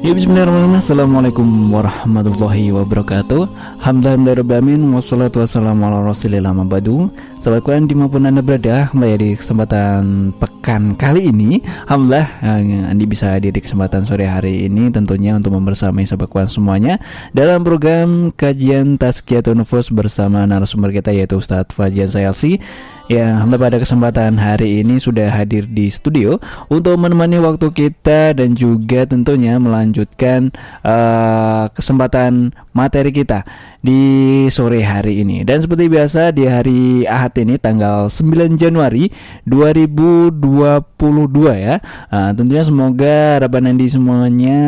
Ya bismillahirrahmanirrahim. Assalamualaikum warahmatullahi wabarakatuh. Alhamdulillahirrahmanirrahim Wassalatu wassalamu ala rasulillah Sahabat Quran di mana pun anda berada di kesempatan pekan kali ini. Alhamdulillah eh, Andi bisa hadir di kesempatan sore hari ini Tentunya untuk membersamai sahabat Quran semuanya Dalam program kajian Tazkiyatun Nufus Bersama narasumber kita yaitu Ustadz Fajian Sayalsi. Ya, pada kesempatan hari ini sudah hadir di studio untuk menemani waktu kita dan juga tentunya melanjutkan uh, kesempatan materi kita di sore hari ini. Dan seperti biasa di hari Ahad ini tanggal 9 Januari 2022 ya. Uh, tentunya semoga harapan Andi semuanya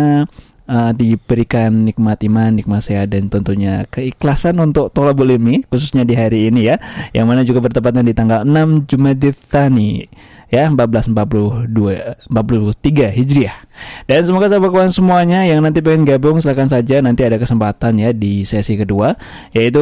uh, diberikan nikmat iman, nikmat sehat dan tentunya keikhlasan untuk tolabul ilmi khususnya di hari ini ya. Yang mana juga bertepatan di tanggal 6 Jumadil Tsani ya 1442 43 Hijriah. Dan semoga sahabat kawan semuanya yang nanti pengen gabung silahkan saja nanti ada kesempatan ya di sesi kedua yaitu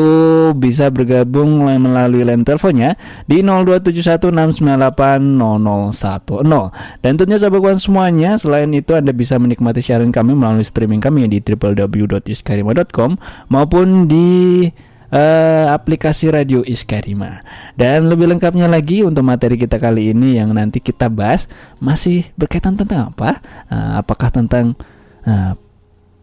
bisa bergabung melalui line teleponnya di 02716980010. Dan tentunya sahabat kawan semuanya selain itu Anda bisa menikmati siaran kami melalui streaming kami di www.iskarima.com maupun di uh, aplikasi radio Iskarima. Dan lebih lengkapnya lagi untuk materi kita kali ini yang nanti kita bahas masih berkaitan tentang apa? Uh, apakah tentang uh,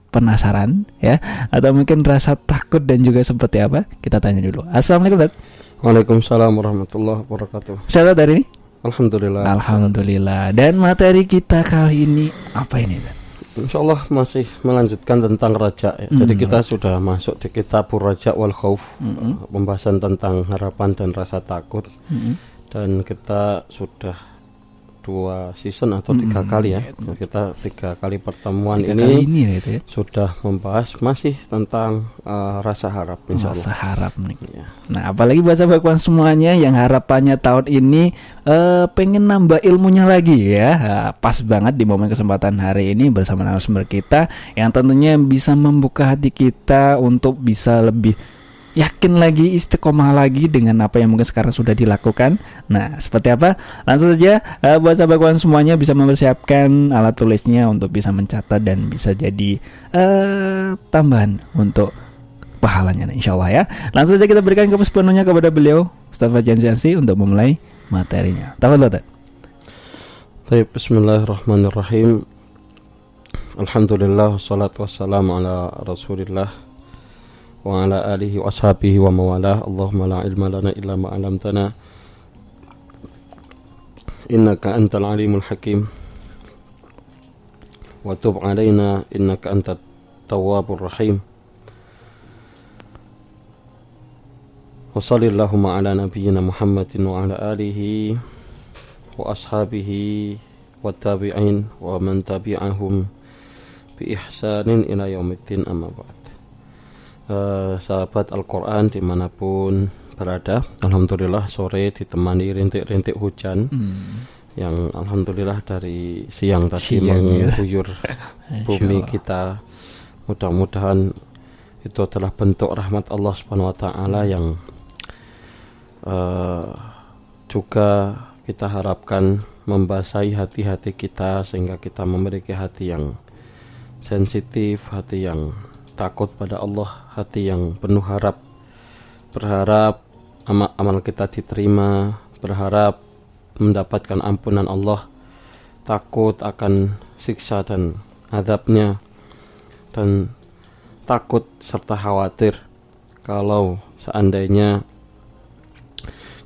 penasaran ya atau mungkin rasa takut dan juga seperti apa? Kita tanya dulu. Assalamualaikum. Dad. Waalaikumsalam warahmatullahi wabarakatuh. Sehat dari ini? Alhamdulillah. Alhamdulillah. Dan materi kita kali ini apa ini? Dad? Insya Allah masih melanjutkan tentang raja ya. Mm. Jadi kita sudah masuk di kitab Raja wal Khauf mm -hmm. Pembahasan tentang harapan dan rasa takut mm -hmm. Dan kita sudah dua season atau hmm, tiga kali ya. ya kita tiga kali pertemuan tiga ini, kali ini ya, ya. sudah membahas masih tentang uh, rasa harap insya Allah. Rasa harap nih. Ya. Nah apalagi bahasa bakuan semuanya yang harapannya tahun ini uh, pengen nambah ilmunya lagi ya. Uh, pas banget di momen kesempatan hari ini bersama narasumber kita yang tentunya bisa membuka hati kita untuk bisa lebih yakin lagi istiqomah lagi dengan apa yang mungkin sekarang sudah dilakukan. Nah, seperti apa? Langsung saja uh, buat sahabat kawan semuanya bisa mempersiapkan alat tulisnya untuk bisa mencatat dan bisa jadi uh, tambahan untuk pahalanya insya Allah ya. Langsung saja kita berikan ke sepenuhnya kepada beliau Ustaz Fajan Jansi untuk memulai materinya. Tafadhol Baik, bismillahirrahmanirrahim. Alhamdulillah, salatu wassalamu ala rasulillah وعلى آله وأصحابه وموالاه. اللهم لا علم لنا إلا ما علمتنا. إنك أنت العليم الحكيم. وتب علينا. إنك أنت التواب الرحيم. وصل اللهم على نبينا محمد وعلى آله وأصحابه والتابعين ومن تبعهم بإحسان إلى يوم الدين. أما بعد. Eh, sahabat Al-Quran di mana pun berada Alhamdulillah sore ditemani rintik-rintik hujan hmm. yang Alhamdulillah dari siang tadi siang, mengguyur ya. bumi kita mudah-mudahan itu adalah bentuk rahmat Allah Subhanahu Wa Taala yang uh, juga kita harapkan membasahi hati-hati kita sehingga kita memiliki hati yang sensitif, hati yang takut pada Allah, hati yang penuh harap, berharap amal, amal kita diterima, berharap mendapatkan ampunan Allah, takut akan siksa dan adabnya, dan takut serta khawatir kalau seandainya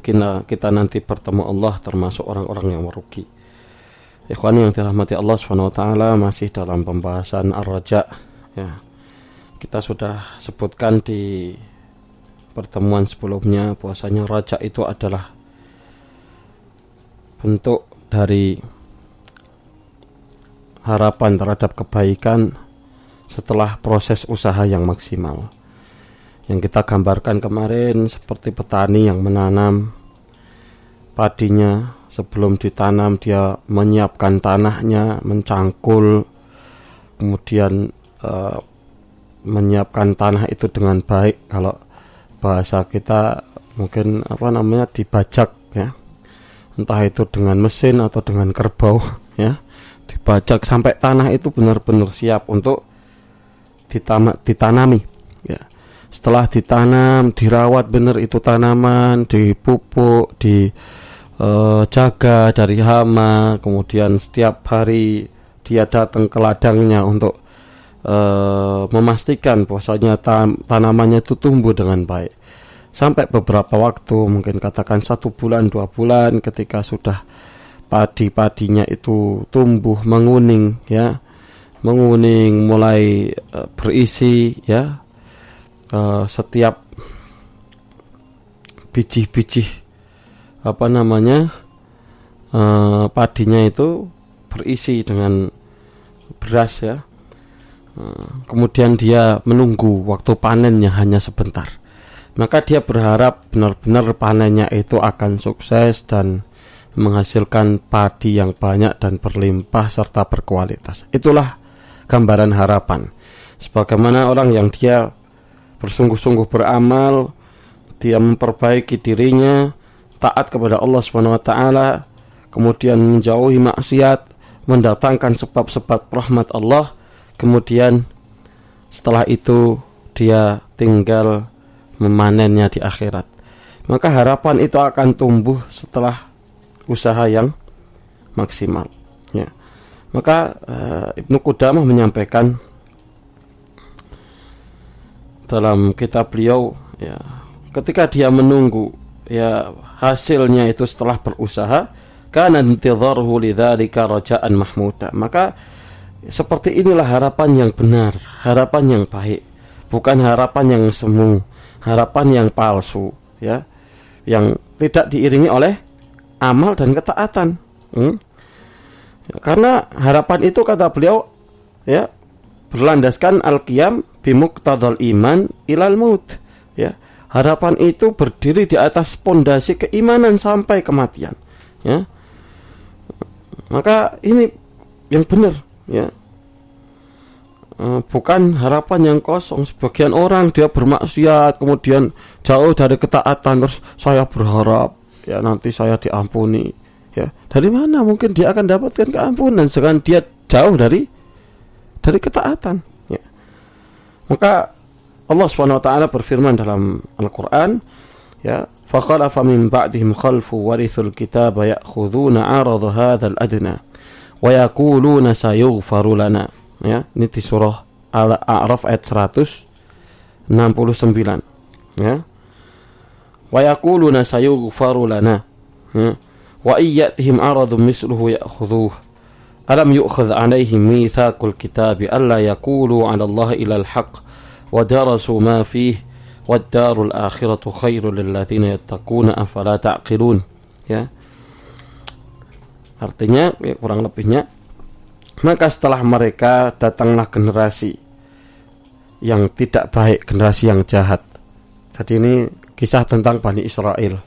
kita, kita nanti bertemu Allah termasuk orang-orang yang merugi. Ikhwan yang dirahmati Allah taala masih dalam pembahasan Ar-Raja ya kita sudah sebutkan di pertemuan sebelumnya bahwasanya raja itu adalah bentuk dari harapan terhadap kebaikan setelah proses usaha yang maksimal. Yang kita gambarkan kemarin seperti petani yang menanam padinya sebelum ditanam dia menyiapkan tanahnya, mencangkul, kemudian uh, menyiapkan tanah itu dengan baik. Kalau bahasa kita mungkin apa namanya dibajak ya. Entah itu dengan mesin atau dengan kerbau ya. Dibajak sampai tanah itu benar-benar siap untuk ditanam, ditanami ya. Setelah ditanam dirawat benar itu tanaman dipupuk dijaga eh, dari hama kemudian setiap hari dia datang ke ladangnya untuk uh, memastikan bahwasanya tan tanamannya itu tumbuh dengan baik. Sampai beberapa waktu mungkin katakan satu bulan dua bulan ketika sudah padi-padinya itu tumbuh menguning ya. Menguning mulai uh, berisi ya. Uh, setiap biji-biji apa namanya uh, padinya itu berisi dengan beras ya kemudian dia menunggu waktu panennya hanya sebentar. Maka dia berharap benar-benar panennya itu akan sukses dan menghasilkan padi yang banyak dan berlimpah serta berkualitas. Itulah gambaran harapan. Sebagaimana orang yang dia bersungguh-sungguh beramal, dia memperbaiki dirinya, taat kepada Allah taala, kemudian menjauhi maksiat, mendatangkan sebab-sebab rahmat Allah, kemudian setelah itu dia tinggal memanennya di akhirat. Maka harapan itu akan tumbuh setelah usaha yang maksimal. Ya. Maka uh, Ibnu Qudamah menyampaikan dalam kitab beliau ya ketika dia menunggu ya hasilnya itu setelah berusaha kana intidharuhu lidzalika rajaan mahmuda maka seperti inilah harapan yang benar harapan yang baik bukan harapan yang semu harapan yang palsu ya yang tidak diiringi oleh amal dan ketaatan hmm? karena harapan itu kata beliau ya berlandaskan al-qiyam bimuktadal iman ilal maut ya. Harapan itu berdiri di atas pondasi keimanan sampai kematian ya. Maka ini yang benar ya. E, bukan harapan yang kosong. Sebagian orang dia bermaksiat kemudian jauh dari ketaatan terus saya berharap ya nanti saya diampuni. Ya. Dari mana? Mungkin dia akan dapatkan keampunan sedangkan dia jauh dari dari ketaatan. Maka Allah Subhanahu wa taala berfirman dalam Al-Qur'an ya min ba'dihim khalfu warithul kitaba ya'khuduna 'arada hadzal adna wa yaquluna sayughfaru lana ya ini di surah Al-A'raf ayat 169 ya wa yaquluna sayughfaru lana ya wa iyyatihim 'aradun misluhu ya'khudhuhu ألم يؤخذ عليهم ميثاق الكتاب ألا يقولوا على الله إلى الحق ودرسوا ما فيه والدار الآخرة خير للذين يتقون أفلا تعقلون ya artinya ya kurang lebihnya maka setelah mereka datanglah generasi yang tidak baik generasi yang jahat jadi ini kisah tentang Bani Israel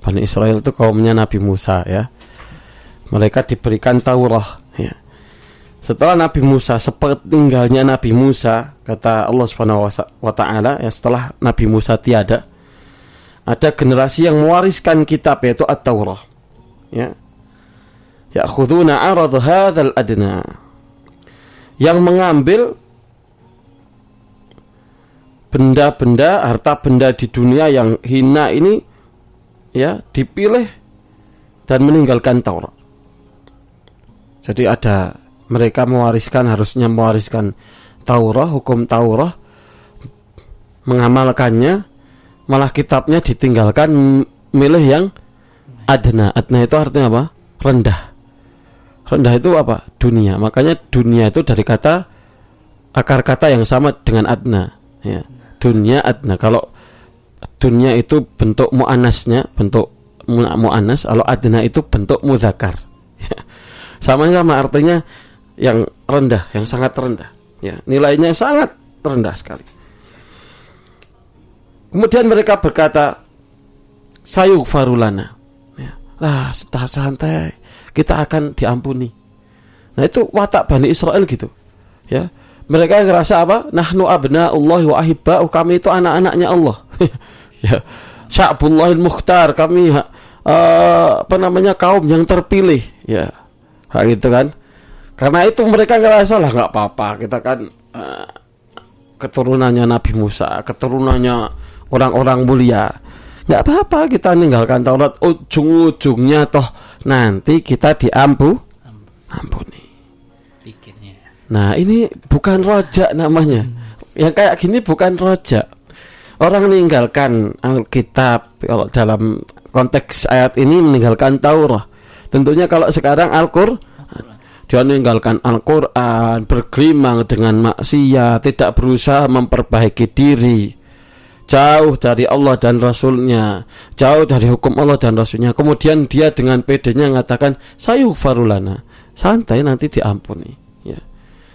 Bani Israel itu kaumnya Nabi Musa ya mereka diberikan Taurat Ya. Setelah Nabi Musa sepertinggalnya Nabi Musa kata Allah Subhanahu wa taala ya setelah Nabi Musa tiada ada generasi yang mewariskan kitab yaitu At-Taurah. Ya. Ya'khuduna 'arad hadzal adna. Yang mengambil benda-benda harta benda di dunia yang hina ini ya dipilih dan meninggalkan Taurat. Jadi ada mereka mewariskan harusnya mewariskan Taurat, hukum Taurat mengamalkannya malah kitabnya ditinggalkan milih yang adna. Adna itu artinya apa? Rendah. Rendah itu apa? Dunia. Makanya dunia itu dari kata akar kata yang sama dengan adna. Ya. Dunia adna. Kalau dunia itu bentuk muannasnya, bentuk muannas, kalau adna itu bentuk mudakar sama-sama artinya yang rendah, yang sangat rendah. Ya, nilainya sangat rendah sekali. Kemudian mereka berkata, sayuk farulana. Ya, lah, santai, kita akan diampuni. Nah itu watak Bani Israel gitu. Ya, mereka ngerasa apa? Nahnu Allah wa ahibba'u kami itu anak-anaknya Allah. ya. Sya'bullahil mukhtar kami uh, apa namanya kaum yang terpilih ya Hak itu kan. Karena itu mereka ngerasa lah nggak apa-apa kita kan uh, keturunannya Nabi Musa, keturunannya orang-orang mulia. Nggak apa-apa kita meninggalkan Taurat ujung-ujungnya toh nanti kita diampu ampuni. Nah ini bukan rojak namanya. Yang kayak gini bukan rojak. Orang meninggalkan Alkitab kalau dalam konteks ayat ini meninggalkan Taurat. Tentunya kalau sekarang Al-Qur'an dia meninggalkan Al-Quran, bergelimang dengan maksiat, tidak berusaha memperbaiki diri, jauh dari Allah dan Rasulnya, jauh dari hukum Allah dan Rasulnya. Kemudian dia dengan pedenya mengatakan, saya farulana, santai nanti diampuni. Ya.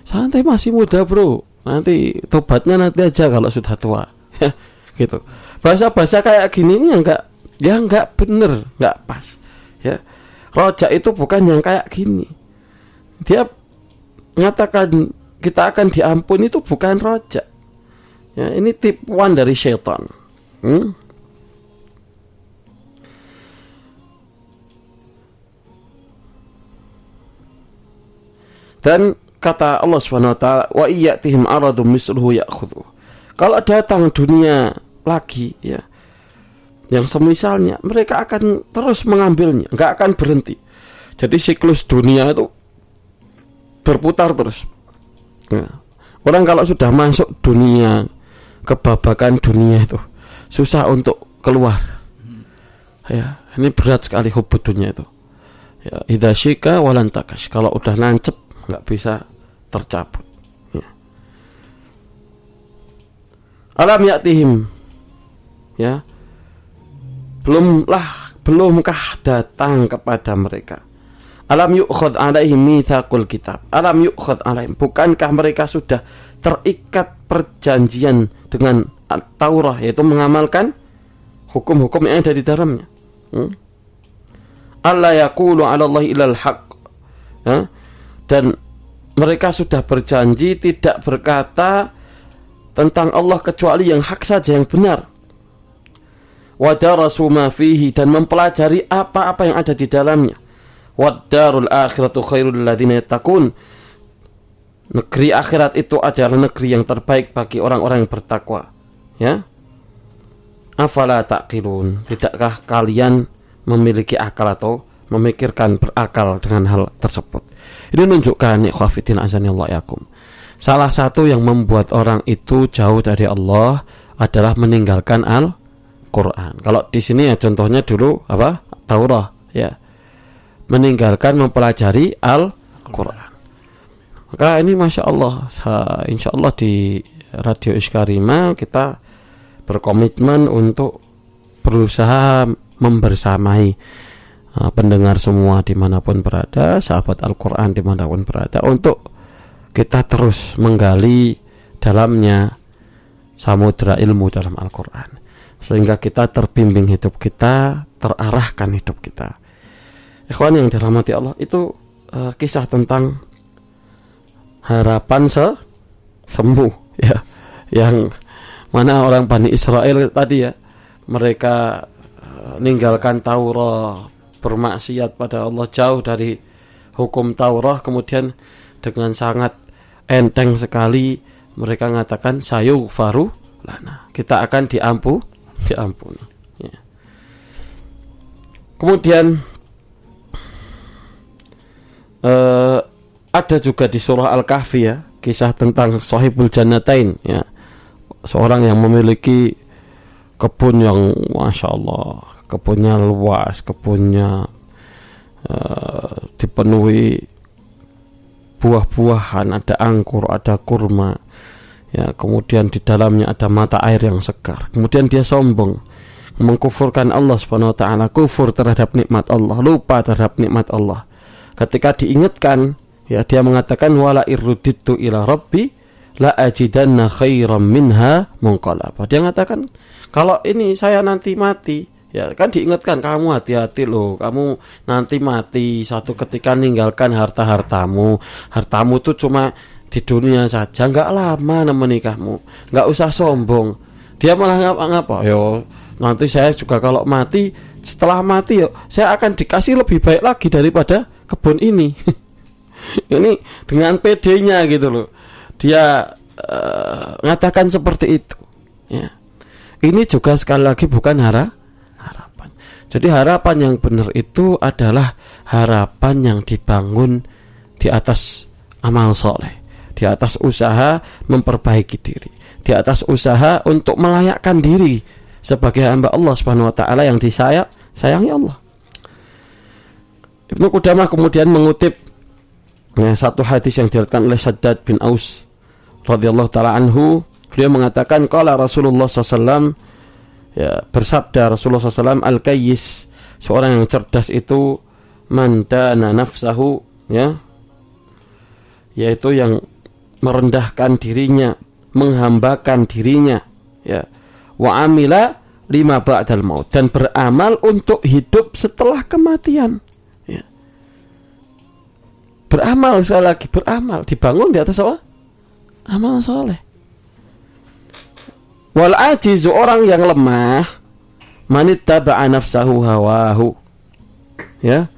Santai masih muda bro, nanti tobatnya nanti aja kalau sudah tua. Ya, gitu. Bahasa-bahasa kayak gini ini enggak, ya enggak bener, enggak pas. Ya. Rojak itu bukan yang kayak gini dia mengatakan kita akan diampuni itu bukan rojak. Ya, ini tipuan dari syaitan. Hmm? Dan kata Allah Swt, wa iyyatihim aradum misluhu ya'khudhu. Kalau datang dunia lagi ya yang semisalnya mereka akan terus mengambilnya, nggak akan berhenti. Jadi siklus dunia itu berputar terus. Ya. Orang kalau sudah masuk dunia kebabakan dunia itu susah untuk keluar. Ya, ini berat sekali hubud dunia itu. Ya, idashika walantakas. Kalau udah nancep nggak bisa tercabut. Ya. Alam yaktihim. Ya. Belumlah belumkah datang kepada mereka Alam yu'khad alaihim mithaqul kitab. Alam yu'khad alaihim. Bukankah mereka sudah terikat perjanjian dengan Taurat yaitu mengamalkan hukum-hukum yang ada di dalamnya. Hmm? Allah yaqulu 'ala Allah ilal haq. Ha? Dan mereka sudah berjanji tidak berkata tentang Allah kecuali yang hak saja yang benar. Wadarasu ma fihi dan mempelajari apa-apa yang ada di dalamnya Waddarul akhiratu khairul ladzina yattaqun. Negeri akhirat itu adalah negeri yang terbaik bagi orang-orang yang bertakwa. Ya. Afala taqilun? Tidakkah kalian memiliki akal atau memikirkan berakal dengan hal tersebut? Ini menunjukkan ikhwafidin azanillah yakum. Salah satu yang membuat orang itu jauh dari Allah adalah meninggalkan Al-Quran. Kalau di sini ya contohnya dulu apa? Taurah ya meninggalkan mempelajari Al-Quran. Maka ini Masya Allah, insya Allah di Radio Iskarima kita berkomitmen untuk berusaha membersamai uh, pendengar semua di mana pun berada, sahabat Al-Quran di mana pun berada, untuk kita terus menggali dalamnya samudra ilmu dalam Al-Quran. Sehingga kita terbimbing hidup kita, terarahkan hidup kita Ikhwan yang dirahmati Allah itu uh, kisah tentang harapan se sembuh ya. Yang mana orang Bani Israel tadi ya. Mereka uh, ninggalkan Taurat bermaksiat pada Allah jauh dari hukum Taurat. Kemudian dengan sangat enteng sekali mereka mengatakan sayu faru lana. Kita akan diampu diampuni ya. kemudian uh, ada juga di surah Al-Kahfi ya kisah tentang sahibul jannatain ya. Seorang yang memiliki kebun yang masya Allah kebunnya luas kebunnya uh, dipenuhi buah-buahan ada angkur ada kurma ya. Kemudian di dalamnya ada mata air yang segar. Kemudian dia sombong mengkufurkan Allah Subhanahu wa taala kufur terhadap nikmat Allah lupa terhadap nikmat Allah. Ketika diingatkan ya dia mengatakan wala irruditu ila rabbi la ajidanna khairam minha munqalaba dia mengatakan kalau ini saya nanti mati ya kan diingatkan kamu hati-hati loh kamu nanti mati satu ketika ninggalkan harta-hartamu. Hartamu tuh cuma di dunia saja nggak lama menikahmu nggak usah sombong. Dia malah ngapa-ngapa yo nanti saya juga kalau mati setelah mati yo saya akan dikasih lebih baik lagi daripada kebun ini. ini dengan PD-nya gitu loh. Dia uh, ngatakan seperti itu. Ya. Ini juga sekali lagi bukan hara harapan. Jadi harapan yang benar itu adalah harapan yang dibangun di atas amal soleh di atas usaha memperbaiki diri di atas usaha untuk melayakkan diri sebagai hamba Allah Subhanahu wa taala yang disayang sayangi Allah. Ibnu Qudamah kemudian mengutip ya, satu hadis yang diriwayatkan oleh Saddad bin Aus radhiyallahu taala anhu beliau mengatakan qala Rasulullah SAW ya bersabda Rasulullah SAW al kayyis seorang yang cerdas itu mandana nafsahu ya yaitu yang merendahkan dirinya menghambakan dirinya ya wa amila lima ba'dal maut dan beramal untuk hidup setelah kematian beramal sekali lagi beramal. Dibangun di atas apa? Amal soleh. Wal ajizu orang yang lemah manittaba'a nafsahu hawahu. Ya.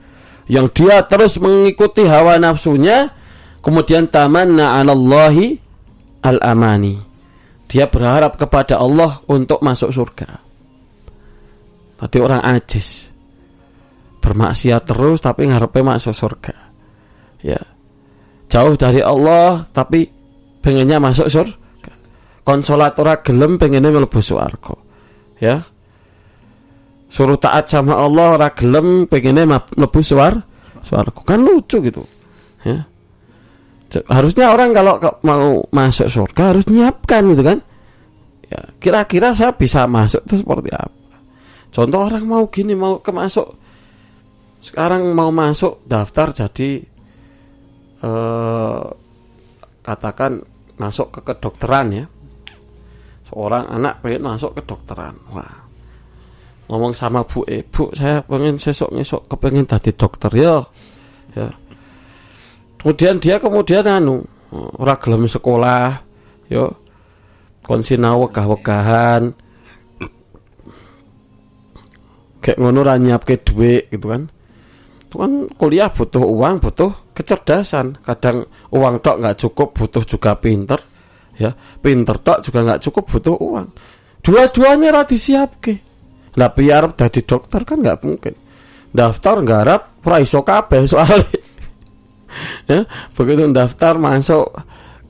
Yang dia terus mengikuti hawa nafsunya kemudian tamanna 'alallahi al-amani. Dia berharap kepada Allah untuk masuk surga. Tadi orang ajis. Bermaksiat terus tapi ngarepnya masuk surga ya. Jauh dari Allah tapi pengennya masuk surga konsolat ora gelem pengennya mlebu swarga. Ya. Suruh taat sama Allah ora gelem pengennya mlebu swarga. Kan lucu gitu. Ya. Harusnya orang kalau mau masuk surga harus nyiapkan gitu kan. Ya kira-kira saya bisa masuk itu seperti apa? Contoh orang mau gini mau ke masuk. Sekarang mau masuk daftar jadi eh, katakan masuk ke kedokteran ya. Seorang anak pengen masuk ke dokteran wah. Ngomong sama bu ibu saya pengen sesok ngesok kepengen tadi dokter ya. Ya. Kemudian dia kemudian anu ora sekolah yo konsina wegah-wegahan. Kayak ngono ra nyiapke dhuwit gitu kan kan kuliah butuh uang butuh kecerdasan. Kadang uang tok nggak cukup butuh juga pinter ya. Pinter tok juga nggak cukup butuh uang. Dua-duanya rati siap ke lah biar jadi dokter kan nggak mungkin. Daftar garap praiso kabeh soalnya. Ya begitu daftar masuk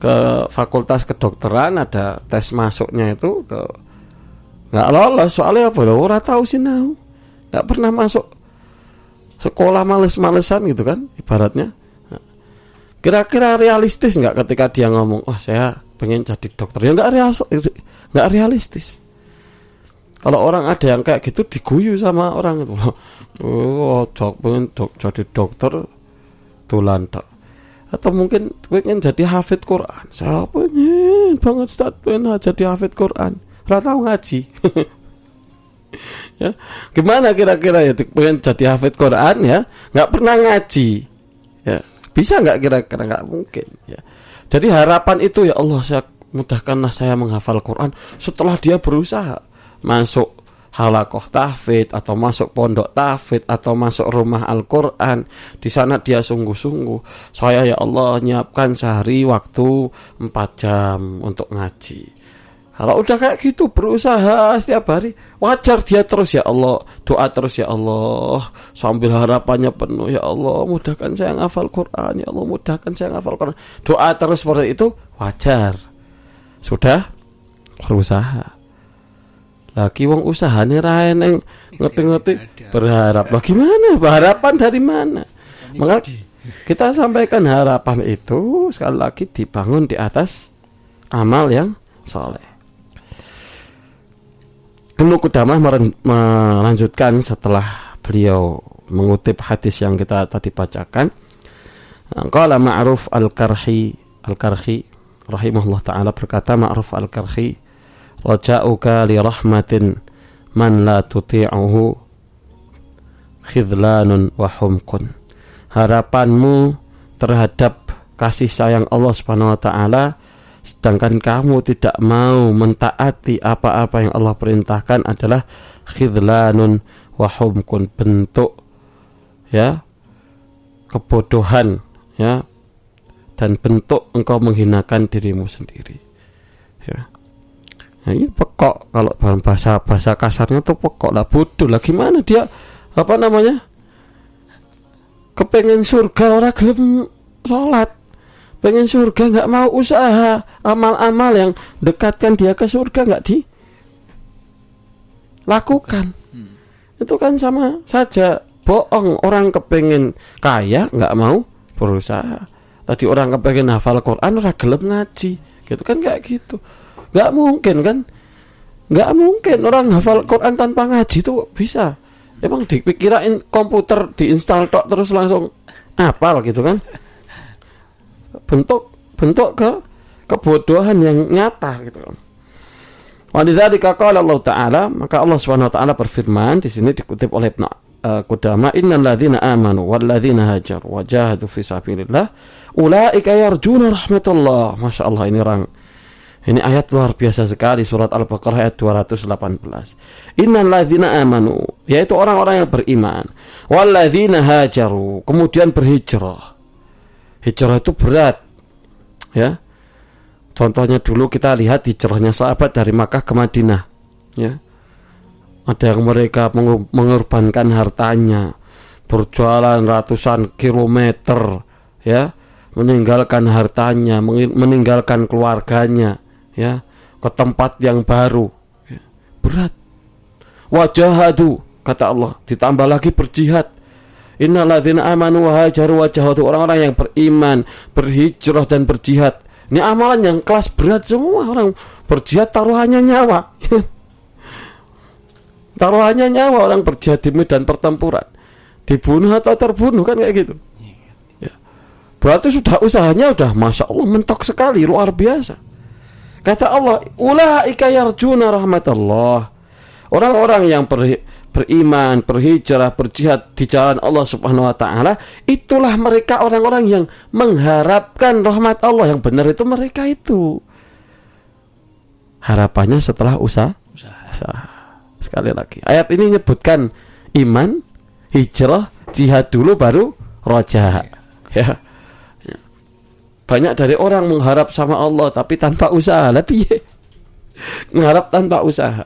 ke fakultas kedokteran ada tes masuknya itu ke nggak lolos. Soalnya apa lo ora tahu sih nggak pernah masuk sekolah males-malesan gitu kan ibaratnya. Kira-kira realistis nggak ketika dia ngomong oh saya pengen jadi dokter. Ya nggak real nggak realistis. Kalau orang ada yang kayak gitu diguyu sama orang itu. Oh jok pengen dok, jadi dokter tulan tak atau mungkin pengen jadi hafid Quran. Saya pengen banget start pengen jadi hafid Quran. Rata ngaji ya. Gimana kira-kira ya? Pengen jadi hafid Quran ya? Nggak pernah ngaji. Ya. Bisa nggak kira-kira? Nggak mungkin ya. Jadi harapan itu ya Allah saya mudahkanlah saya menghafal Quran setelah dia berusaha. Masuk halakoh tahfid atau masuk pondok tahfid atau masuk rumah Al-Quran. Di sana dia sungguh-sungguh. Saya ya Allah nyiapkan sehari waktu 4 jam untuk ngaji kalau udah kayak gitu berusaha setiap hari. Wajar dia terus ya Allah doa terus ya Allah. Sambil harapannya penuh ya Allah mudahkan saya ngafal Quran ya Allah mudahkan saya ngafal Quran. Doa terus seperti itu wajar. Sudah? Berusaha. Lagi wong usahane ra eneng ngerti-ngerti berharap. Bagaimana harapan dari mana? Maka kita sampaikan harapan itu sekali lagi dibangun di atas amal yang soleh Ibnu Qudamah melanjutkan setelah beliau mengutip hadis yang kita tadi bacakan. Qala Ma'ruf Al-Karhi Al-Karhi rahimahullah taala berkata Ma'ruf Al-Karhi raja'uka li rahmatin man la tuti'uhu khidlanun wa humkun. Harapanmu terhadap kasih sayang Allah Subhanahu wa taala sedangkan kamu tidak mau mentaati apa-apa yang Allah perintahkan adalah khidlanun wa humkun bentuk ya kebodohan ya dan bentuk engkau menghinakan dirimu sendiri. Ya. Nah, ini pekok kalau bahasa bahasa kasarnya tuh pekok lah bodoh lah gimana dia apa namanya kepengen surga orang gelem sholat pengen surga nggak mau usaha amal-amal yang dekatkan dia ke surga nggak di lakukan. Hmm. itu kan sama saja. Bohong orang kepengen kaya nggak mau berusaha. Tadi orang kepengen hafal Quran orang gelem ngaji. Gitu kan nggak gitu. Nggak mungkin kan? Nggak mungkin orang hafal Quran tanpa ngaji itu bisa. Emang dipikirain komputer diinstal tok terus langsung apa gitu kan bentuk bentuk ke kebodohan yang nyata gitu kan Walidzalika qala Allah taala maka Allah Subhanahu wa taala berfirman di sini dikutip oleh Ibnu uh, Qudama innal ladzina amanu wal ladzina hajaru wa jahadu fi sabilillah ulaika yarjuna rahmatullah Masya Allah ini orang ini ayat luar biasa sekali surat Al-Baqarah ayat 218. Innal ladzina amanu yaitu orang-orang yang beriman walladzina hajaru kemudian berhijrah. Hijrah itu berat. Ya. Contohnya dulu kita lihat hijrahnya sahabat dari Makkah ke Madinah. Ya. Ada yang mereka mengorbankan hartanya, berjualan ratusan kilometer, ya, meninggalkan hartanya, meninggalkan keluarganya, ya ke tempat yang baru ya, berat wajahadu kata Allah ditambah lagi berjihad innalladzina amanu wa hajaru orang-orang yang beriman berhijrah dan berjihad. Ini amalan yang kelas berat semua orang. Berjihad taruhannya nyawa. Taruhannya nyawa orang berjihad di medan pertempuran. Dibunuh atau terbunuh kan kayak gitu. Ya. berarti sudah usahanya udah masya Allah mentok sekali luar biasa. Kata Allah, ulaika yarjuna rahmatullah. Orang-orang yang ber, beriman, berhijrah, berjihad di jalan Allah Subhanahu wa taala, itulah mereka orang-orang yang mengharapkan rahmat Allah. Yang benar itu mereka itu. Harapannya setelah usaha. usaha. Sekali lagi. Ayat ini menyebutkan iman, hijrah, jihad dulu baru roja. Ya. Banyak dari orang mengharap sama Allah tapi tanpa usaha. Tapi ya, mengharap tanpa usaha.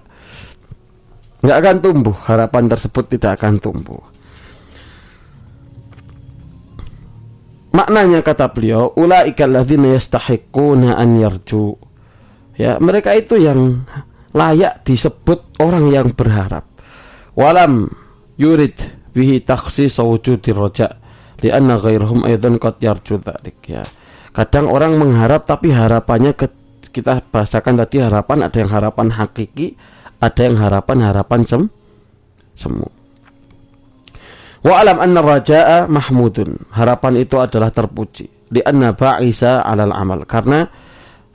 Nggak akan tumbuh. Harapan tersebut tidak akan tumbuh. Maknanya kata beliau, ulaikal ladzina yastahiquna an yarju. Ya, mereka itu yang layak disebut orang yang berharap. Walam yurid bihi takhsis wujudi roja lianna ghairhum aidan qad yarju dzalik ya. Kadang orang mengharap tapi harapannya ke, kita bahasakan tadi harapan ada yang harapan hakiki, ada yang harapan harapan sem semu. Wa alam anna raja'a mahmudun. Harapan itu adalah terpuji. Di anna ba'isa alal amal. Karena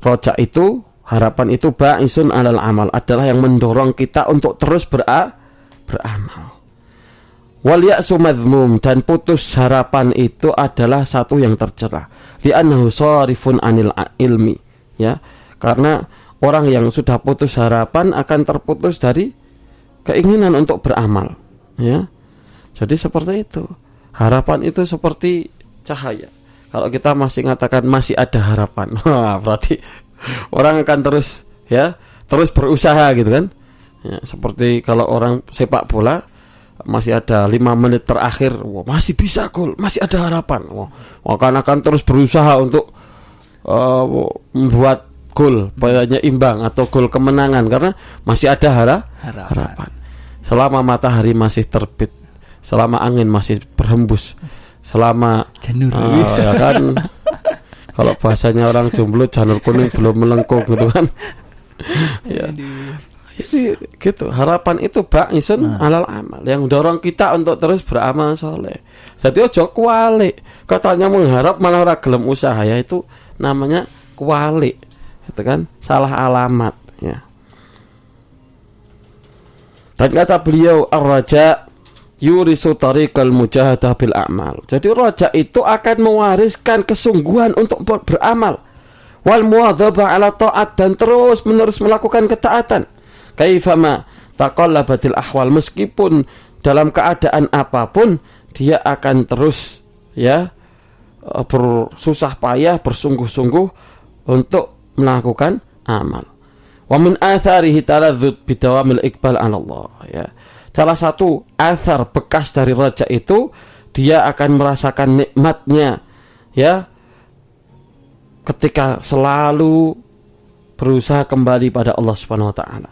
roja itu harapan itu ba'isun alal amal adalah yang mendorong kita untuk terus bera beramal. Wal ya'su madmum dan putus harapan itu adalah satu yang tercela. Li'annahu sarifun anil ilmi. Ya. Karena orang yang sudah putus harapan akan terputus dari keinginan untuk beramal. Ya. Jadi seperti itu. Harapan itu seperti cahaya. Kalau kita masih mengatakan masih ada harapan, berarti orang akan terus ya terus berusaha gitu kan. Ya, seperti kalau orang sepak bola masih ada lima menit terakhir wah, masih bisa gol masih ada harapan wah, akan akan terus berusaha untuk uh, membuat gol banyak imbang atau gol kemenangan karena masih ada hara harapan. harapan. Selama matahari masih terbit selama angin masih berhembus selama uh, ya kan? Kalau bahasanya orang jomblo janur kuning belum melengkung gitu kan? Ya. Jadi gitu. Harapan itu ba'isun nah. alal amal yang dorong kita untuk terus beramal soleh. Jadi ojo kuali katanya mengharap malah orang gelem usaha ya itu namanya kuali itu kan? Salah alamat ya. Dan kata beliau ar-raja yurisu tariqal mujahadah bil amal. Jadi raja itu akan mewariskan kesungguhan untuk beramal. Wal muadzabah ala taat dan terus menerus melakukan ketaatan. Kaifama taqallabatil ahwal meskipun dalam keadaan apa pun dia akan terus ya uh, bersusah payah bersungguh-sungguh untuk melakukan amal. Wa min atharihi taladzud bidawamil iqbal ala Allah ya. Salah satu athar bekas dari raja itu dia akan merasakan nikmatnya ya. Ketika selalu berusaha kembali pada Allah Subhanahu wa taala.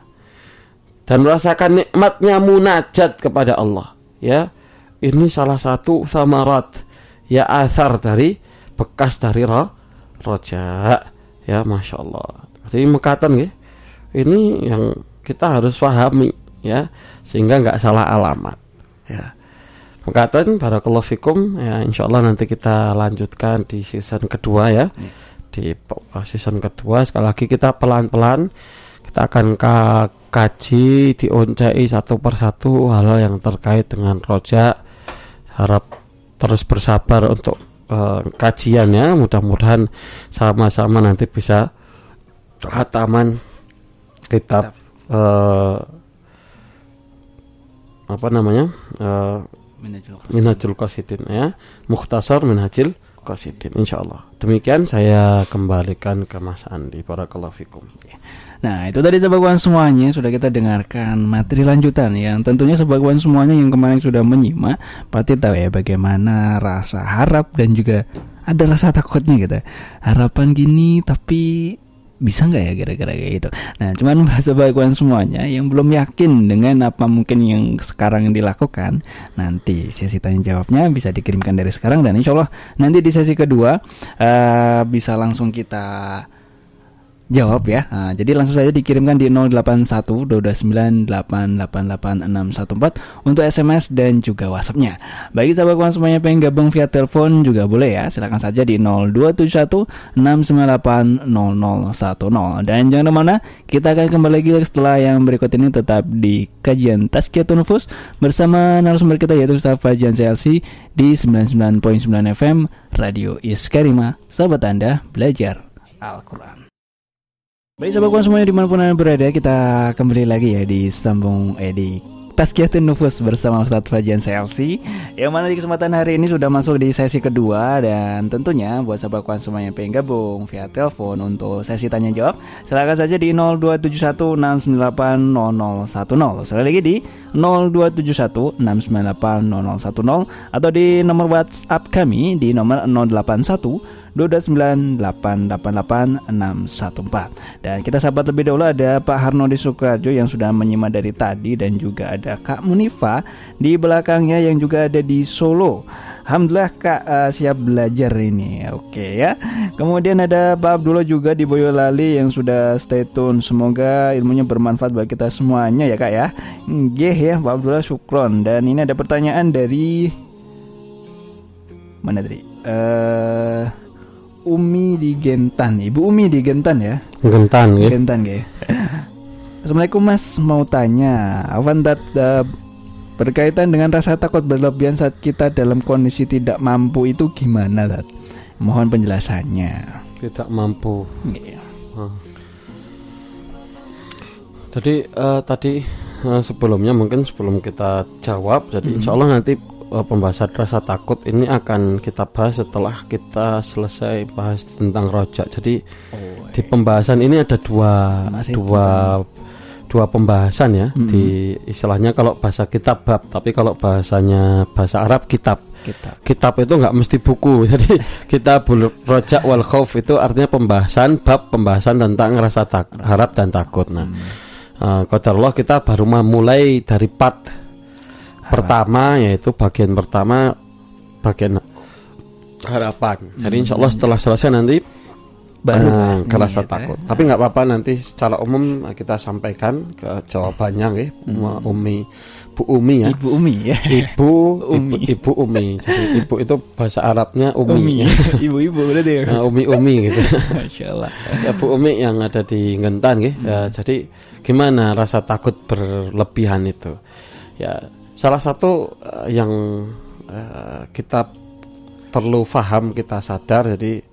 Dan merasakan nikmatnya munajat kepada Allah ya. Ini salah satu samarat ya asar dari bekas dari roh roja ya masya Allah. Jadi mekatan ya ini yang kita harus pahami ya sehingga nggak salah alamat ya. Mekatan barakallahu fikum ya insya Allah nanti kita lanjutkan di season kedua ya, ya. di season kedua sekali lagi kita pelan-pelan kita akan kaji dioncai satu persatu hal, hal yang terkait dengan rojak. Harap terus bersabar untuk uh, kajiannya mudah-mudahan sama-sama nanti bisa hataman kitab uh, apa namanya uh, Minhajul Qasidin ya Mukhtasar Minhajul Qasidin insyaallah demikian saya kembalikan ke Mas Andi. Barakallahu fikum Nah itu tadi sebagian semuanya sudah kita dengarkan materi lanjutan yang tentunya sebagian semuanya yang kemarin sudah menyimak pasti tahu ya bagaimana rasa harap dan juga ada rasa takutnya gitu. Harapan gini tapi bisa nggak ya kira-kira kayak gitu. Nah cuman bahasa bagian semuanya yang belum yakin dengan apa mungkin yang sekarang dilakukan nanti sesi tanya jawabnya bisa dikirimkan dari sekarang dan insya Allah nanti di sesi kedua uh, bisa langsung kita jawab ya. Nah, jadi langsung saja dikirimkan di 081298888614 untuk SMS dan juga WhatsAppnya. Bagi sahabat kawan semuanya pengen gabung via telepon juga boleh ya. Silakan saja di 02716980010. Dan jangan ke mana, kita akan kembali lagi setelah yang berikut ini tetap di kajian Tazkiyatun Nufus bersama narasumber kita yaitu Ustaz Fajian CLC di 99.9 FM Radio Iskarima. Sahabat Anda belajar Al-Quran. Baik sahabat semuanya di mana pun anda berada kita kembali lagi ya di sambung eh di Tazkiyatun Nufus bersama Ustadz Fajian CLC Yang mana di kesempatan hari ini sudah masuk di sesi kedua Dan tentunya buat sahabat kawan semuanya yang pengen gabung via telepon untuk sesi tanya jawab Silahkan saja di 02716980010 Sekali lagi di 02716980010 Atau di nomor WhatsApp kami di nomor 081 229888614 Dan kita sahabat lebih dahulu ada Pak Harnodi Sukarjo yang sudah menyimak dari tadi Dan juga ada Kak Munifa di belakangnya yang juga ada di Solo. Alhamdulillah kak uh, siap belajar ini. Oke ya. Kemudian ada Pak Abdullah juga di Boyolali Yang sudah stay tune. Semoga ilmunya bermanfaat bagi kita semuanya ya kak ya. Gih ya Pak Abdullah syukron. Dan ini ada pertanyaan dari Mana tadi? Uh, Umi di Gentan. Ibu Umi di Gentan ya. Gentan ya. Gentan ya. Assalamualaikum Mas, mau tanya, Avandat uh, berkaitan dengan rasa takut berlebihan saat kita dalam kondisi tidak mampu itu gimana, Tat? Mohon penjelasannya. Tidak mampu. Iya. Hmm. Jadi uh, tadi uh, sebelumnya mungkin sebelum kita jawab, jadi mm -hmm. insya Allah nanti pembahasan rasa takut ini akan kita bahas setelah kita selesai bahas tentang rojak. Jadi oh, di iya. pembahasan ini ada dua Masih dua kita. dua pembahasan ya. Mm -hmm. Di istilahnya kalau bahasa kitab bab, tapi kalau bahasanya bahasa Arab kitab. Kitab. Kitab itu nggak mesti buku. Jadi kita rojak wal khauf itu artinya pembahasan bab pembahasan tentang rasa tak harap dan takut. Nah, hmm. uh, Allah kita baru memulai dari part pertama yaitu bagian pertama bagian harapan. Jadi insya Allah setelah selesai nanti baru uh, kerasa ya, takut. Ya. Tapi nggak apa-apa nanti secara umum kita sampaikan ke jawabannya ya, hmm. Umi Bu Umi ya. Ibu Umi ya. Ibu Umi. Ibu, Ibu Umi. Jadi ibu itu bahasa Arabnya Umi. umi. Ya. Ibu-ibu berarti ya. Nah, umi Umi gitu. Masya Allah. Ya Bu Umi yang ada di Ngentan ya. Hmm. ya. Jadi gimana rasa takut berlebihan itu? Ya salah satu uh, yang uh, kita perlu paham kita sadar jadi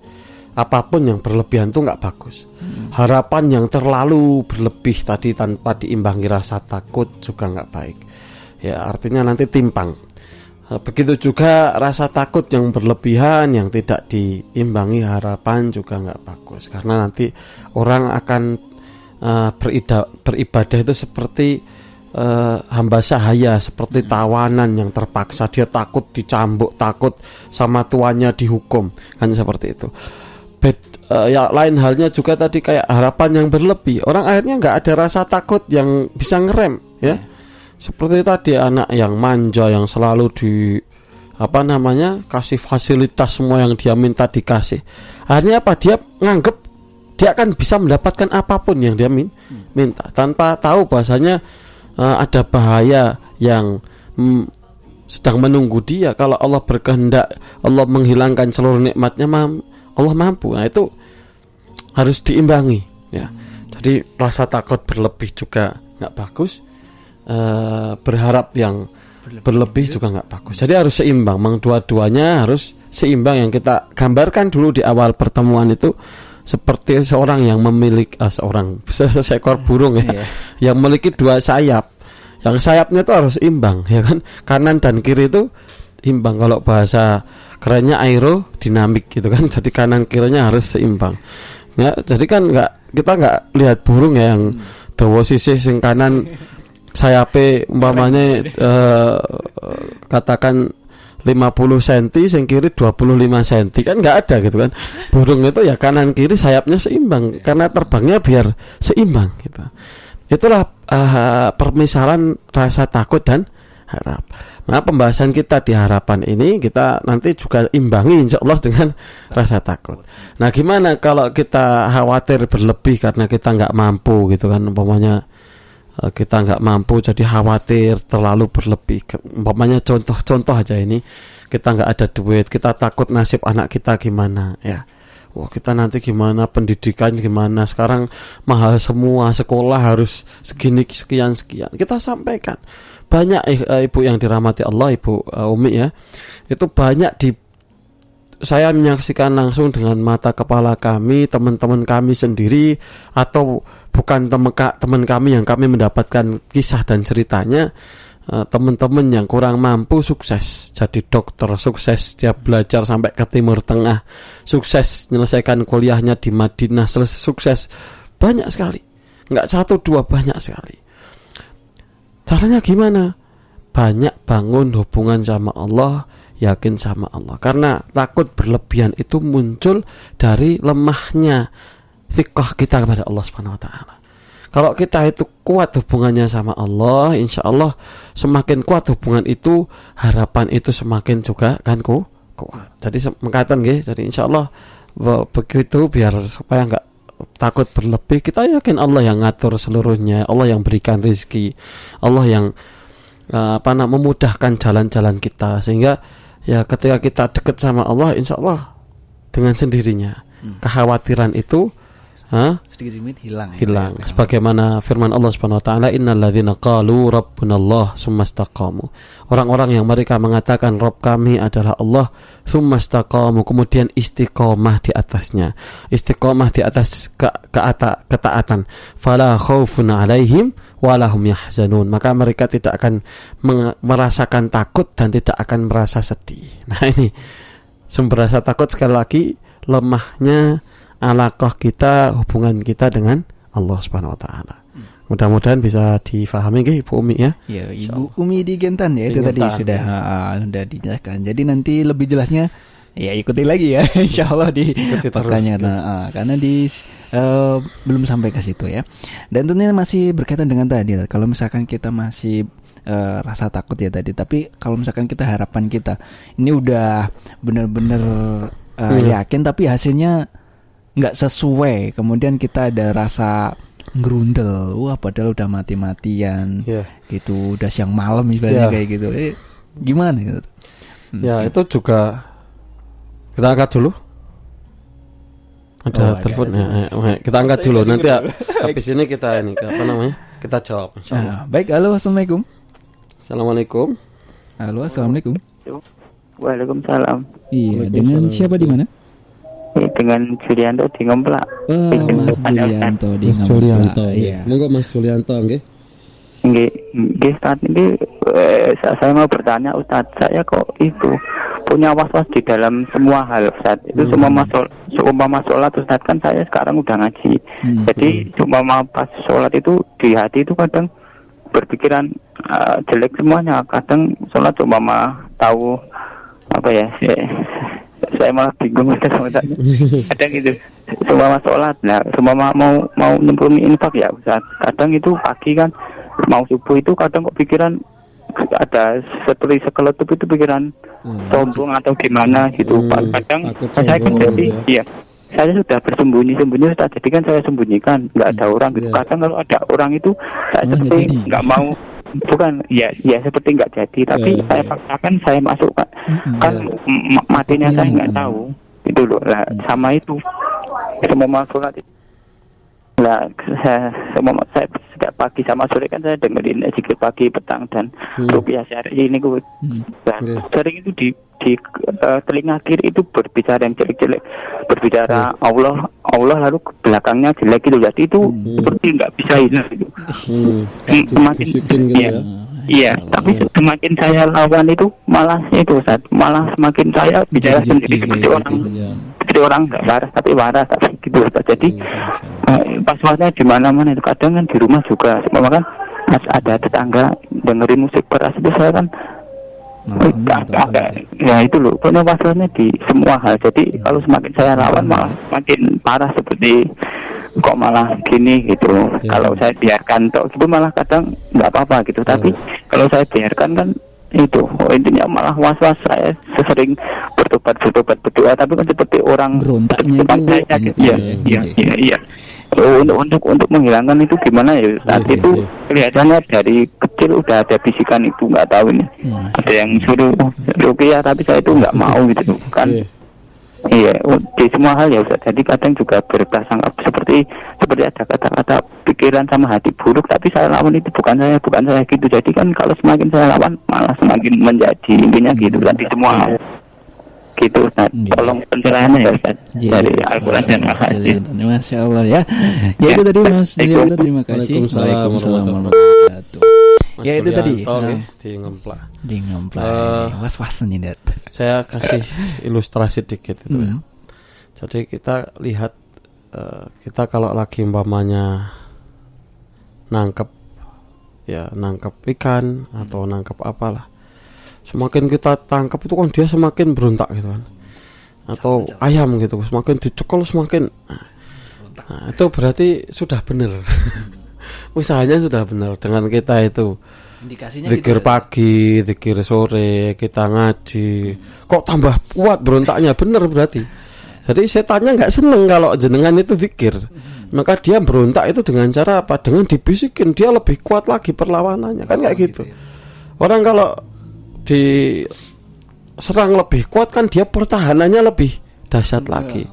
apa pun yang berlebihan itu nggak bagus. Hmm. harapan yang terlalu berlebih tadi tanpa diimbangi rasa takut juga nggak baik. Ya artinya nanti timpang. Eh, begitu juga rasa takut yang berlebihan yang tidak diimbangi harapan juga nggak bagus. Karena nanti orang akan uh, berida, beribadah itu seperti uh, hamba sahaya seperti hmm. tawanan yang terpaksa. Dia takut dicambuk takut sama tuannya dihukum. Kan seperti itu. Bed, uh, ya lain halnya juga tadi kayak harapan yang berlebih. Orang akhirnya nggak ada rasa takut yang bisa ngerem ya. Hmm seperti tadi anak yang manja yang selalu di apa namanya kasih fasilitas semua yang dia minta dikasih. Akhirnya apa? Dia nganggep dia akan bisa mendapatkan apa pun yang dia min minta. Tanpa tahu bahasanya uh, ada bahaya yang mm, sedang menunggu dia. Kalau Allah berkehendak Allah menghilangkan seluruh nikmatnya Allah mampu. Nah itu harus diimbangi ya. Jadi rasa takut berlebih juga nggak bagus. Uh, berharap yang berlebih, berlebih juga nggak bagus. Jadi harus seimbang, memang dua-duanya harus seimbang. Yang kita gambarkan dulu di awal pertemuan itu seperti seorang yang memiliki uh, seorang seekor burung ya, yeah. yang memiliki dua sayap. Yang sayapnya itu harus imbang ya kan, kanan dan kiri itu imbang. Kalau bahasa kerennya aerodinamik gitu kan, jadi kanan kirinya harus seimbang. Ya, jadi kan nggak kita nggak lihat burung ya yang hmm. dawa sisih sing kanan sayape umpamanya uh, katakan 50 cm sing kiri 25 cm kan nggak ada gitu kan. Burung itu ya kanan kiri sayapnya seimbang. Karena terbangnya biar seimbang gitu. Itulah uh, permisalan rasa takut dan harap. Nah pembahasan kita di harapan ini kita nanti juga imbangi insya Allah dengan rasa takut. Nah gimana kalau kita khawatir berlebih karena kita nggak mampu gitu kan? Umpamanya kita nggak mampu jadi khawatir terlalu berlebih. Umpamanya contoh-contoh aja ini. Kita nggak ada duit kita takut nasib anak kita gimana ya. Wah kita nanti gimana pendidikan gimana. Sekarang mahal semua sekolah harus segini sekian sekian. Kita sampaikan. Banyak eh, ibu yang dirahmati Allah ibu uh, Umi ya. Itu banyak di saya menyaksikan langsung dengan mata kepala kami, teman-teman kami sendiri, atau bukan teman kami yang kami mendapatkan kisah dan ceritanya, eh, teman-teman yang kurang mampu sukses jadi dokter, sukses dia belajar sampai ke Timur Tengah, sukses menyelesaikan kuliahnya di Madinah, selesai sukses banyak sekali, nggak satu dua banyak sekali. Caranya gimana? Banyak bangun hubungan sama Allah yakin sama Allah karena takut berlebihan itu muncul dari lemahnya fikah kita kepada Allah Subhanahu wa taala. Kalau kita itu kuat hubungannya sama Allah, insya Allah semakin kuat hubungan itu, harapan itu semakin juga kan ku kuat. Jadi mengatakan gitu, jadi insya Allah begitu biar supaya nggak takut berlebih, kita yakin Allah yang ngatur seluruhnya, Allah yang berikan rezeki, Allah yang uh, apa namanya memudahkan jalan-jalan kita sehingga ya ketika kita dekat sama Allah insya Allah dengan sendirinya. Hmm. kekhawatiran itu ha? sedikit demi hilang hilang. Ya, sebagaimana firman Allah Subhanahu wa taala innalladzina qalu rabbunallah tsumastaqamu orang-orang yang mereka mengatakan Rob kami adalah Allah tsumastaqamu kemudian istiqomah di atasnya. Istiqomah di atas ke, ke ata, ketaatan. Fala khaufun alaihim walahum yahzanun maka mereka tidak akan merasakan takut dan tidak akan merasa sedih nah ini sumber rasa takut sekali lagi lemahnya alaqah kita hubungan kita dengan Allah Subhanahu wa taala hmm. mudah-mudahan bisa difahami gitu Ibu Umi ya. Ya, Ibu. Umi di Gentan ya di itu Gentan, tadi sudah ya. uh, sudah dijelaskan. Jadi nanti lebih jelasnya ya ikuti lagi ya insya Allah di pertanyaan gitu. uh, karena di uh, belum sampai ke situ ya dan tentunya masih berkaitan dengan tadi kalau misalkan kita masih uh, rasa takut ya tadi tapi kalau misalkan kita harapan kita ini udah benar-benar uh, hmm. yakin tapi hasilnya nggak sesuai kemudian kita ada rasa ngerundel wah padahal udah mati-matian yeah. gitu udah siang malam misalnya yeah. kayak gitu eh, gimana gitu ya itu juga kita angkat dulu. Ada oh, telepon ya, ya. Kita angkat dulu nanti ya, habis ini kita ini apa namanya? Kita jawab Ah, baik, halo Assalamualaikum. Assalamualaikum. Halo, Assalamualaikum. Waalaikumsalam. Iya, dengan siapa di mana? Dengan Julianto di Ngomplak. Oh, Mas Julianto di Mas Julianto. Iya. Monggo Mas Julianto nggih. Nggih, nggih saat ini sa- saya mau bertanya Ustadz, saya kok itu punya was-was di dalam semua hal Ustadz. Itu semua masuk seumpama sholat Ustadz kan saya sekarang udah ngaji. Hmm. Jadi seumpama pas sholat itu di hati itu kadang berpikiran eh, jelek semuanya. Kadang sholat seumpama tahu apa ya? Saya, saya malah bingung sama. Kadang itu seumpama sholat, nah seumpama mau mau nyemplungi infak ya Ustadz. Kadang itu pagi kan mau subuh itu kadang kok pikiran ada seperti sekeletup itu pikiran Hmm. sombong atau gimana gitu Hmm, Pak. kadang saya kan jadi ya. iya saya sudah bersembunyi-sembunyi sudah jadi kan saya sembunyikan nggak ada orang gitu Iya. kadang kalau ada orang itu saya Oh, seperti nggak mau bukan ya ya seperti nggak jadi tapi Iya, saya iya. paksakan saya masuk. Mm-mm. kan Iya. m- matinya saya nggak Iya. tahu itu loh lah sama itu semua sholat itu Nah, saya, semua saya setiap pagi sama sore kan saya dengerin zikir pagi, petang dan Hmm. rupiah syari ini gue Hmm. Iya. sering itu di di eh, telinga kiri itu berbicara yang jelek-jelek, berbicara Allah, Allah lalu ke belakangnya jelek gitu. Jadi itu Hmm. seperti nggak bisa hilang gitu. Hmm. Hmm, semakin Dibisikin gitu iya. ya. Iya, tapi semakin saya lawan itu malah itu saat malah semakin saya bicara sendiri jadi- seperti orang ya. seperti orang nggak waras tapi waras tapi gitu. Jadi Iya, eh, pas-pasnya di mana-mana itu kadang kan di rumah juga, semua kan pas ada tetangga dengerin musik keras itu saya kan gitu. ya itu loh pokoknya masalahnya di semua hal jadi kalau semakin saya lawan malah semakin parah seperti kok malah gini gitu Ya. kalau saya biarkan toh gitu malah kadang nggak apa-apa gitu tapi kalau saya biarkan kan itu oh, intinya malah was-was saya sesering bertobat bertobat berdoa tapi kan seperti orang Berontaknya itu sakit. gitu iya ya, iya gitu. iya iya Oh, untuk untuk untuk menghilangkan itu gimana ya saat Iya, itu iya. kelihatannya dari kecil udah ada bisikan itu nggak tahu ini Hmm. ada yang suruh rupiah tapi saya itu nggak mau gitu kan Iya. iya oh, di semua hal ya Ustaz. jadi kadang juga berprasangka seperti seperti ada kata-kata pikiran sama hati buruk tapi saya lawan itu bukan saya bukan saya gitu jadi kan kalau semakin saya lawan malah semakin menjadi intinya gitu kan di semua hal gitu Ustaz. Iya. tolong pencerahannya ya Ustaz Iya, dari iya. Al-Quran dan Al-Hadis. Masya Allah ya. Ya Ya. itu tadi Mas. Julianto terima kasih. Waalaikumsalam warahmatullahi wabarakatuh. Ya itu tadi. Julianto, Nah. di ngemplak. Di ngemplak. Eh, Was-was nih Dat. Saya kasih ilustrasi dikit itu ya. Hmm. Jadi kita lihat eh, kita kalau lagi umpamanya nangkep ya nangkep ikan atau nangkep apalah. Semakin kita tangkap itu kan dia semakin berontak gitu kan. Atau ayam gitu, semakin dicekol semakin Nah, itu berarti sudah benar. Usahanya sudah benar dengan kita itu Indikasinya Zikir pagi, zikir sore, kita ngaji. Kok tambah kuat berontaknya? Bener berarti. Jadi setannya nggak seneng kalau jenengan itu zikir. Maka dia berontak itu dengan cara apa? Dengan dibisikin dia lebih kuat lagi perlawanannya. Kan kayak gitu. Orang kalau diserang lebih kuat kan dia pertahanannya lebih dahsyat lagi.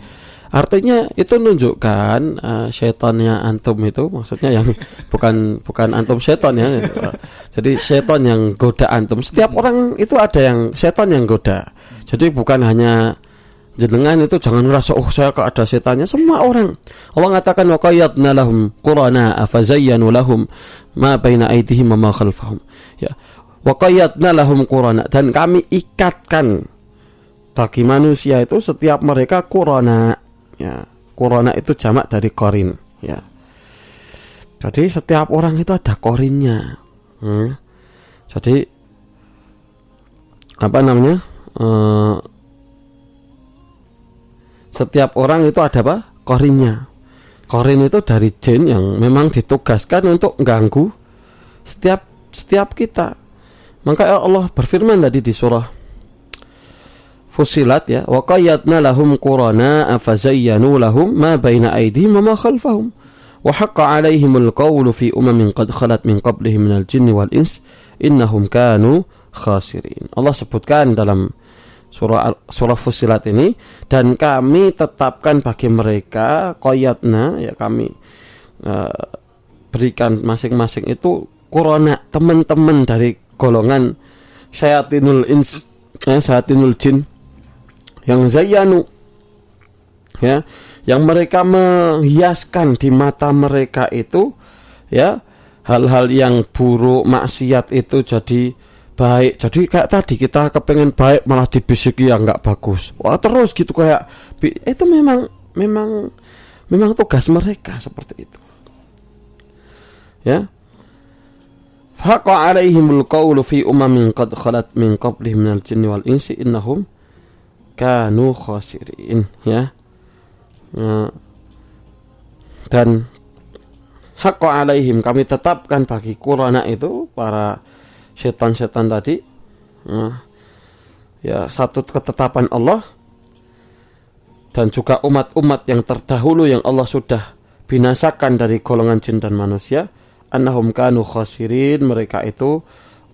Artinya itu nunjukkan eh, setannya antum itu maksudnya yang bukan bukan antum setan ya. Jadi setan yang goda antum. Setiap orang itu ada yang setan yang goda. Jadi bukan hanya jenengan itu jangan merasa oh saya kok ada setannya semua orang. Allah mengatakan wa qayyadna lahum qurana afazayyanu lahum ma baina aydihim wa ma khalfahum. Ya. Wa qayyadna lahum qurana. Dan kami ikatkan bagi manusia itu setiap mereka korona ya korona itu jamak dari korin ya. Jadi setiap orang itu ada korinnya Hmm. jadi apa namanya Eh, setiap orang itu ada apa? Korinnya. Korin itu dari jin yang memang ditugaskan untuk ganggu setiap setiap kita maka Allah berfirman tadi di surah Fusilat ya wa qayyadna lahum qurana afazayyanu lahum ma baina aydihim wa ma khalfahum. Wa haqqa alaihimul qawlu fi umamin qad khalat min qablihim minal jinni wal ins. Innahum kanu khasirin. Allah sebutkan dalam surah surah Fusilat ini dan kami tetapkan bagi mereka qayyadna ya kami eh, berikan masing-masing itu korona teman-teman dari golongan syayatinul ins eh, syayatinul jin. Yang zayyanu ya yang mereka menghiaskan di mata mereka itu ya hal-hal yang buruk maksiat itu jadi baik. Jadi kayak tadi kita kepengen baik malah dibisiki yang nggak bagus. Wah terus gitu kayak itu memang memang memang tugas mereka seperti itu. Ya Faqa alaihimul qawlu fi umamin qad khalat min qablihim minal jinni wal insi innahum kanu khasirin ya. ya. Dan hakqa alaihim kami tetapkan bagi Qurana itu para setan-setan tadi ya, ya satu ketetapan Allah dan juga umat-umat yang terdahulu yang Allah sudah binasakan dari golongan jin dan manusia annahum kanu khasirin mereka itu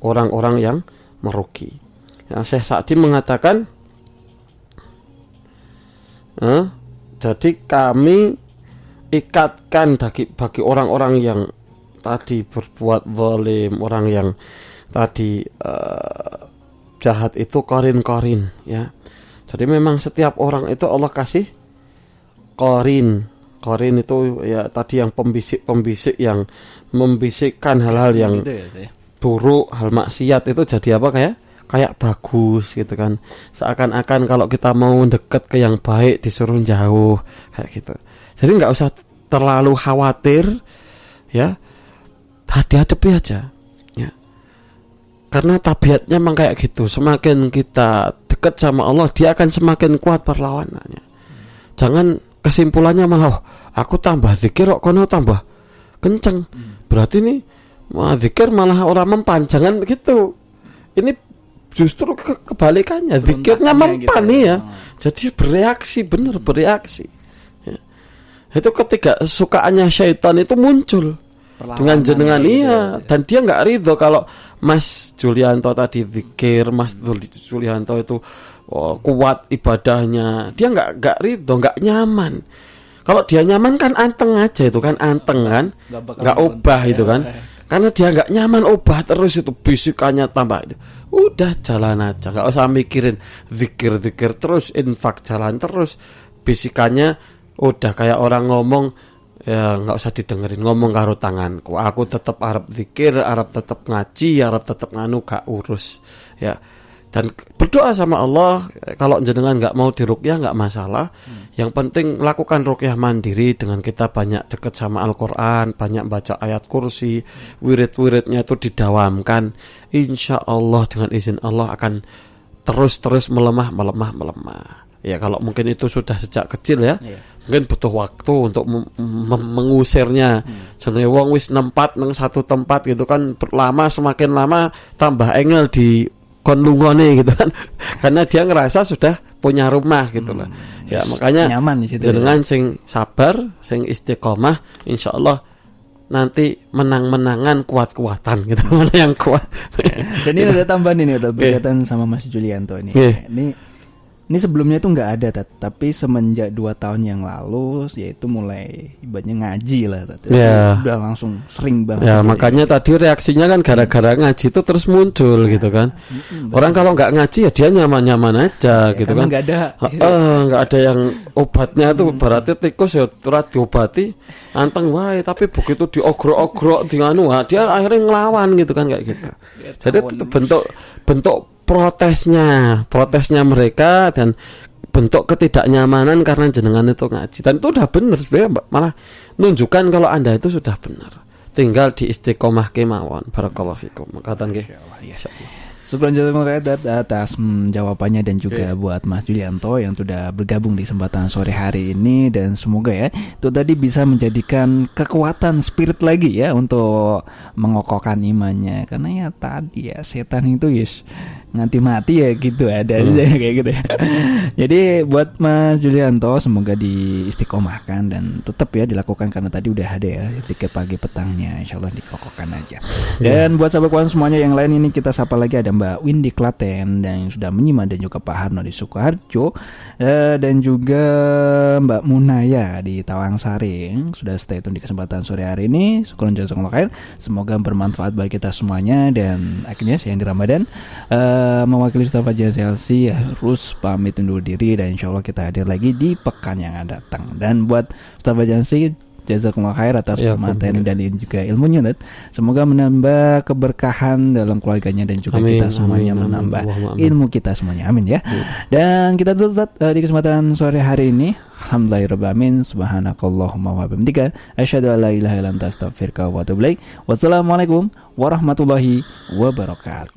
orang-orang yang merugi. Ya, Syekh Sa'di mengatakan eh, jadi kami ikatkan bagi bagi orang-orang yang tadi berbuat zalim, orang yang tadi uh, jahat itu korin-korin ya. Jadi memang setiap orang itu Allah kasih korin. Korin itu ya tadi yang pembisik-pembisik yang membisikkan hal-hal yang gitu ya, ya, buruk, hal maksiat itu jadi apa kayak kayak bagus gitu kan. Seakan-akan kalau kita mau deket ke yang baik disuruh jauh kayak gitu. Jadi nggak usah terlalu khawatir ya. Hati-hati aja ya. Karena tabiatnya memang kayak gitu. Semakin kita dekat sama Allah, dia akan semakin kuat perlawanannya. Jangan kesimpulannya malah oh, aku tambah zikir kok kono tambah kenceng. Hmm berarti nih wah zikir malah orang mempan jangan gitu ini justru ke kebalikannya zikirnya mempan gitu. nih ya oh. jadi bereaksi benar bereaksi ya. itu ketika sukaannya syaitan itu muncul dengan jenengan iya ya. dan dia nggak ridho kalau Mas Julianto tadi zikir Mas Julianto itu oh, kuat ibadahnya dia nggak nggak ridho nggak nyaman kalau dia nyaman kan anteng aja itu kan anteng kan, nggak ubah itu kan. Karena dia nggak nyaman ubah terus itu bisikannya tambah. Udah jalan aja, nggak usah mikirin zikir-zikir terus, infak jalan terus. Bisikannya udah kayak orang ngomong ya nggak usah didengerin ngomong karo tanganku. Aku tetap Arab zikir, Arab tetap ngaji, Arab tetap nganu gak urus. Ya dan berdoa sama Allah kalau jenengan nggak mau dirukyah nggak masalah hmm. yang penting lakukan rukyah mandiri dengan kita banyak dekat sama Al-Quran banyak baca ayat kursi wirid-wiridnya itu didawamkan insya Allah dengan izin Allah akan terus-terus melemah melemah melemah ya kalau mungkin itu sudah sejak kecil ya yeah. mungkin butuh waktu untuk mengusirnya hmm. jadi wong wis nempat neng satu tempat gitu kan lama semakin lama tambah engel di kon lungone gitu kan. Karena dia ngerasa sudah punya rumah gitu loh. Hmm, ya makanya nyaman di situ jenengan ya. sing sabar sing istiqomah insyaallah nanti menang-menangan kuat-kuatan gitu. Mana yang kuat? Dan ini ada tambahan ini udah berkaitan yeah. sama Mas Julianto ini. Yeah. ini ini sebelumnya itu nggak ada tapi semenjak dua tahun yang lalu yaitu mulai ibaratnya ngaji lah ya. udah langsung sering banget ya makanya ya. tadi reaksinya kan gara-gara ngaji itu terus muncul gitu kan. Hmm, orang kalau nggak ngaji ya dia nyaman-nyaman aja ya, gitu kan. nggak ada. Nggak ada yang obatnya tuh. Hmm. berarti tikus ya turat diobati anteng wae tapi begitu diogrok-ogrok di anu dia akhirnya ngelawan gitu kan kayak gitu. Ya, jadi itu bentuk bentuk protesnya, protesnya mereka dan bentuk ketidaknyamanan karena jenengan itu ngaji. Dan itu udah benar sebenarnya malah nunjukkan kalau anda itu sudah benar tinggal di istiqomah kemauan. Barakallahu fikum. Makatan nggih. Sebelum terima kasih atas hmm, jawabannya dan juga okay. buat Mas Julianto yang sudah bergabung di kesempatan sore hari ini. Dan semoga ya itu tadi bisa menjadikan kekuatan spirit lagi ya untuk mengokohkan imannya. Karena ya tadi ya setan itu yes nganti mati ya gitu ada hmm. aja kayak gitu ya. Jadi buat Mas Julianto semoga diistiqomahkan dan tetap ya dilakukan karena tadi udah ada ya tiket pagi petangnya insya Allah dikokokkan aja. Dan buat sahabat kawan semuanya yang lain ini kita sapa lagi ada Mbak Windy Klaten dan yang sudah menyimak dan juga Pak Harno di Sukoharjo dan juga Mbak Munaya di Tawang Saring sudah stay tune di kesempatan sore hari ini. Syukur Semoga bermanfaat bagi kita semuanya dan akhirnya saya di Ramadan. Uh, mewakili staf aja Chelsea harus pamit undur diri dan insya Allah kita hadir lagi di pekan yang akan datang. Dan buat staf agensi Jazakumullah khair atas Ya, materi alhamdulillah. dan juga ilmunya Ustaz. Semoga menambah keberkahan dalam keluarganya dan juga Amin, kita semuanya amin, menambah amin. ilmu kita semuanya. Amin ya. Dan kita tutup eh, di kesempatan sore hari ini. Alhamdulillahirrahmanirrahim. Subhanakallahumma wa bihamdika. Asyhadu an la ilaha illa anta astaghfiruka wa. Wassalamualaikum warahmatullahi wabarakatuh.